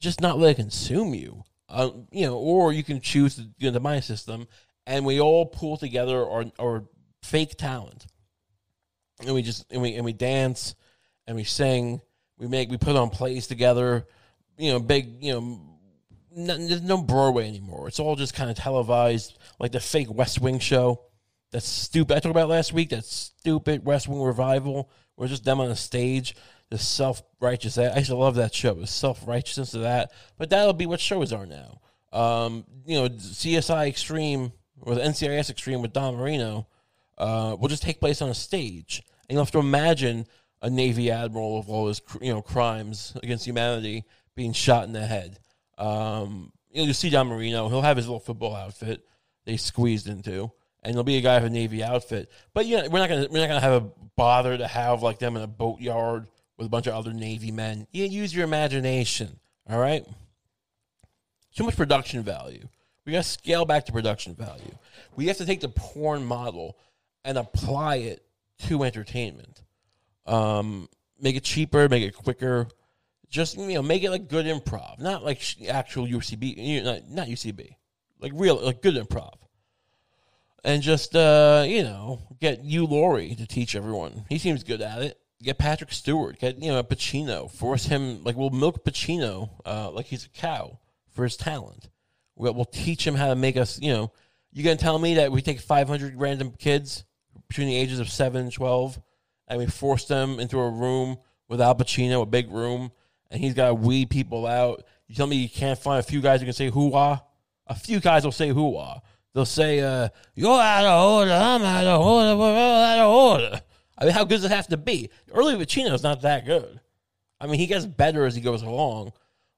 A: just not let it consume you. Uh, you know, or you can choose to get into my system, and we all pull together our our fake talent, and we just and we and we dance, and we sing, we make we put on plays together. You know, big you know no, there's no Broadway anymore. It's all just kind of televised, like the fake West Wing show. That's stupid. I talked about last week. That stupid West Wing revival, where just them on a stage, the self righteous. I used to love that show. The self righteousness of that. But that'll be what shows are now. Um, you know, CSI Extreme or the NCIS Extreme with Dan Marino uh, will just take place on a stage, and you'll have to imagine a Navy admiral of all his you know crimes against humanity being shot in the head. Um, you'll see Dan Marino. He'll have his little football outfit they squeezed into, and there'll be a guy with a navy outfit. But yeah, we're not gonna we're not gonna have a bother to have like them in a boatyard with a bunch of other navy men. You use your imagination. All right. Too much production value. We got to scale back to production value. We have to take the porn model and apply it to entertainment. Um, make it cheaper, make it quicker, just you know, make it like good improv, not like actual UCB, not, not UCB, like real, like good improv. And just uh, you know, get Hugh Laurie to teach everyone. He seems good at it. Get Patrick Stewart. Get you know Pacino. Force him like we'll milk Pacino uh, like he's a cow for his talent. We'll, we'll teach him how to make us. You know, you gonna tell me that we take five hundred random kids between the ages of seven and twelve, and we force them into a room with Al Pacino, a big room, and he's got to weed people out. You tell me you can't find a few guys who can say hoo-ah? A few guys will say hoo-ah. They'll say, uh, you're out of order, I'm out of order, we're all out of order. I mean, how good does it have to be? Early Pacino's not that good. I mean, he gets better as he goes along,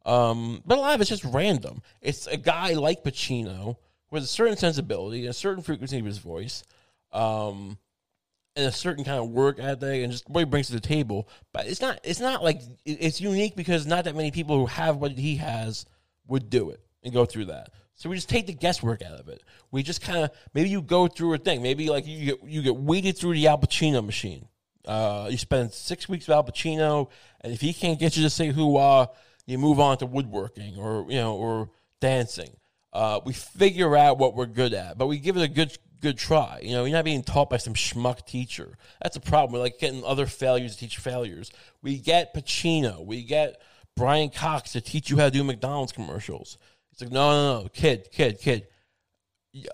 A: Um, but a lot of it's just random. It's a guy like Pacino with a certain sensibility, and a certain frequency of his voice, um, and a certain kind of work ethic, and just what he brings to the table. But it's not. It's not like it's unique because not that many people who have what he has would do it and go through that. So we just take the guesswork out of it. We just kind of maybe you go through a thing. Maybe like you get you get weighted through the Al Pacino machine. Uh, you spend six weeks with Al Pacino, and if he can't get you to say who uh, you move on to woodworking or you know or dancing. Uh, we figure out what we're good at, but we give it a good good try. You know, you're not being taught by some schmuck teacher. That's a problem. We're like getting other failures to teach failures. We get Pacino. We get Brian Cox to teach you how to do McDonald's commercials. It's like, no, no, no, kid, kid, kid.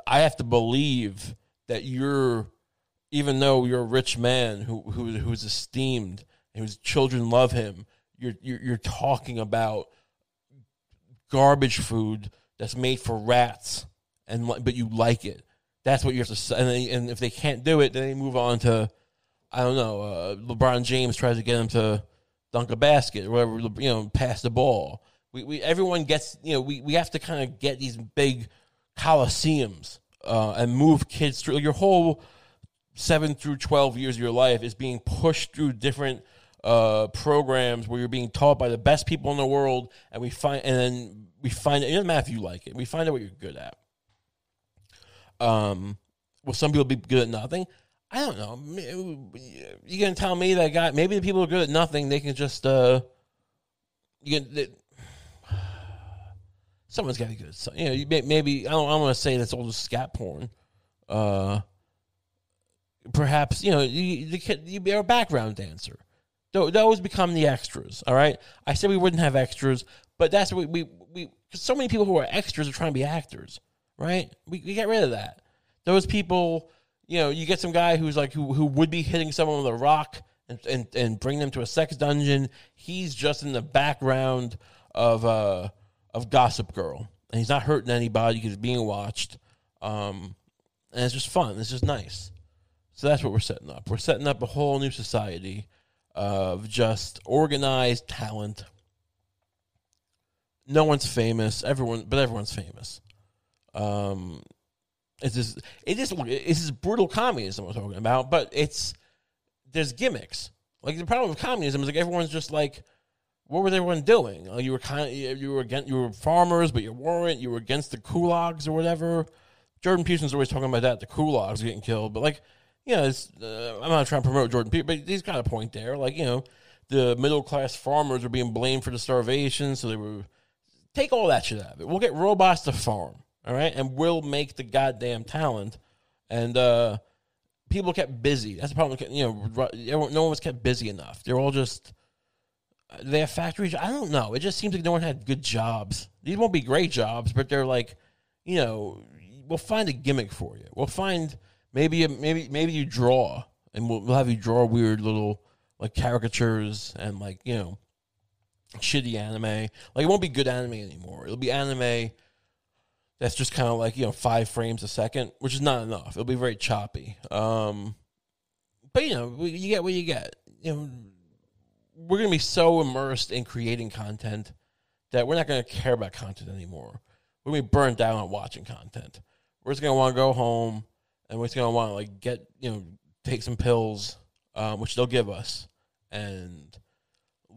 A: I have to believe that you're, even though you're a rich man who, who who's esteemed and whose children love him, you're, you're you're talking about garbage food that's made for rats, and but you like it. That's what you have to. say. And, they, and if they can't do it, then they move on to, I don't know. Uh, LeBron James tries to get him to dunk a basket or whatever. You know, pass the ball. We, we everyone gets. You know, we, we have to kind of get these big coliseums uh, and move kids through your whole seven through twelve years of your life is being pushed through different uh, programs where you're being taught by the best people in the world, and we find and then we find it doesn't matter if you like it. We find out what you're good at. Um, will some people be good at nothing? I don't know. You gonna tell me that guy? Maybe the people are good at nothing, they can just uh, you can. They, someone's got to be good. So, You know, you may, maybe I don't. I want to say that's all just scat porn. Uh, perhaps you know you you, you be a background dancer. Those become the extras. All right. I said we wouldn't have extras, but that's what we we, we so many people who are extras are trying to be actors, right? We, we get rid of that. Those people, you know, you get some guy who's like who who would be hitting someone with a rock and and, and bring them to a sex dungeon. He's just in the background of uh of Gossip Girl, and he's not hurting anybody because he's being watched. Um, and it's just fun. It's just nice. So that's what we're setting up. We're setting up a whole new society of just organized talent. No one's famous. Everyone, but everyone's famous. Um, it's just it is it's just brutal communism we're talking about, but it's there's gimmicks. Like the problem with communism is like everyone's just like, what was everyone doing? Like you were kind of you were against you were farmers, but you weren't. You were against the kulaks or whatever. Jordan Peterson's always talking about that the kulaks getting killed, but like you know, uh, I'm not trying to promote Jordan Peterson, but he's got a point there. Like, you know, the middle class farmers were being blamed for the starvation, so they were take all that shit out of it. We'll get robots to farm, all right, and we'll make the goddamn talent. And uh, people kept busy. That's the problem. You know, no one was kept busy enough. They're all just they have factories. I don't know. It just seems like no one had good jobs. These won't be great jobs, but they're like, you know, we'll find a gimmick for you. We'll find Maybe maybe maybe you draw, and we'll, we'll have you draw weird little like caricatures and like you know shitty anime. Like it won't be good anime anymore. It'll be anime that's just kind of like you know five frames a second, which is not enough. It'll be very choppy. Um, but you know you get what you get. You know we're gonna be so immersed in creating content that we're not gonna care about content anymore. We're gonna be burned down on watching content. We're just gonna want to go home and we're just gonna want to like get you know take some pills, um, which they'll give us, and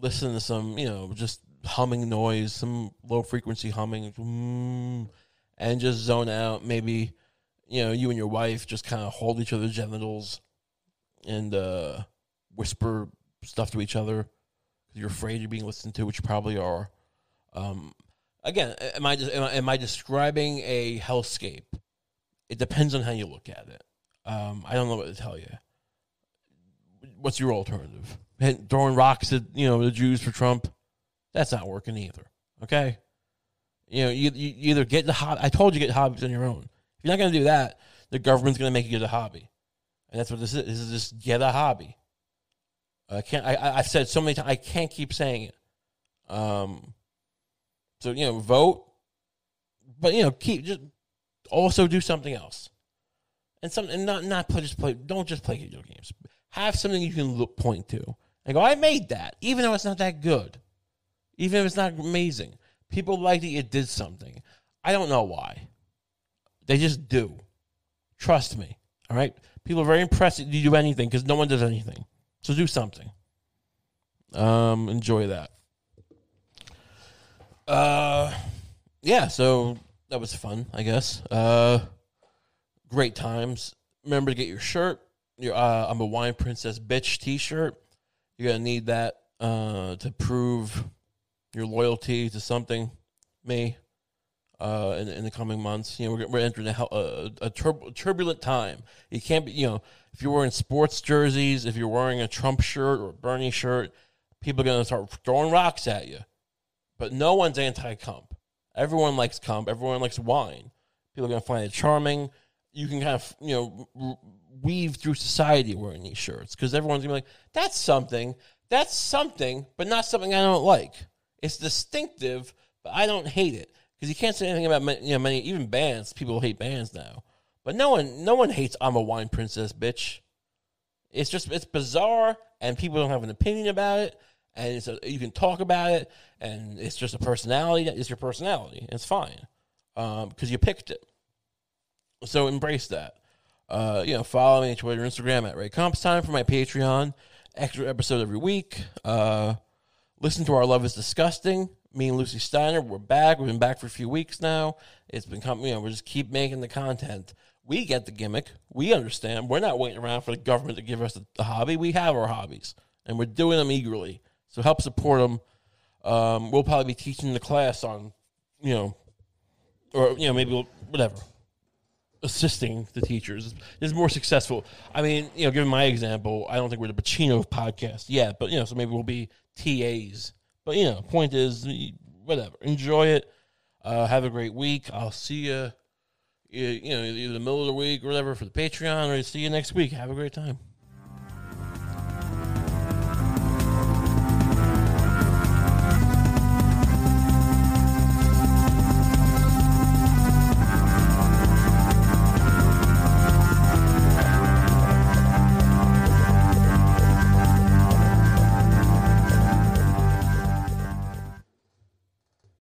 A: listen to some you know just humming noise, some low frequency humming, mm, and just zone out. Maybe you know you and your wife just kind of hold each other's genitals and uh, whisper stuff to each other you're afraid you're being listened to, which you probably are. Um, again, am I, am I am I describing a hellscape? it depends on how you look at it. Um, I don't know what to tell you. What's your alternative? Throwing rocks at you know the Jews for Trump? That's not working either. Okay, you know you, you either get the hobby. I told you get hobbies on your own. If you're not going to do that, the government's going to make you get a hobby, and that's what this is. This is just get a hobby. I can't. I, I've said so many times. I can't keep saying it. Um. So you know, vote, but you know, keep just also do something else, and some and not not play, just play. Don't just play video games. Have something you can look point to and go. I made that, even though it's not that good. even if it's not amazing. People like that you did something. I don't know why. They just do. Trust me. All right. People are very impressed that you do anything because no one does anything. So do something. Um, enjoy that. Uh, yeah. So that was fun, I guess. Uh, great times. Remember to get your shirt. Your uh, I'm a wine princess bitch T-shirt. You're gonna need that uh, to prove your loyalty to something. Me. Uh, in, in the coming months, you know, we're, we're entering a, a, a tur- turbulent time. You can't be, you know, if you're wearing sports jerseys, if you're wearing a Trump shirt or a Bernie shirt, people are going to start throwing rocks at you. But no one's anti-Comp. Everyone likes Cump. Everyone likes wine. People are going to find it charming. You can kind of, you know, weave through society wearing these shirts because everyone's going to be like, that's something. That's something, but not something I don't like. It's distinctive, but I don't hate it because you can't say anything about you know many even bands. People hate bands now, but no one no one hates "I'm a Wine Princess" bitch. It's just it's bizarre, and people don't have an opinion about it, and it's a, you can talk about it, and it's just a personality. Is your personality. It's fine because you picked it. So embrace that. Uh, you know, follow me on Twitter, Instagram at Ray Comps Time for my Patreon. Extra episode every week. Uh, listen to our Love Is Disgusting. Me and Lucy Steiner, we're back. We've been back for a few weeks now. It's been coming. You know, we just keep making the content. We get the gimmick. We understand. We're not waiting around for the government to give us the, hobby. We have our hobbies, and we're doing them eagerly. So help support them. Um, we'll probably be teaching the class on, you know, or you know maybe we'll, whatever assisting the teachers is more successful. I mean, you know, given my example, I don't think we're the Pacino podcast yet, but you know, so maybe we'll be TAs. But you know, point is, whatever. Enjoy it. Uh, have a great week. I'll see you, you know, either the middle of the week or whatever for the Patreon, or see you next week. Have a great time.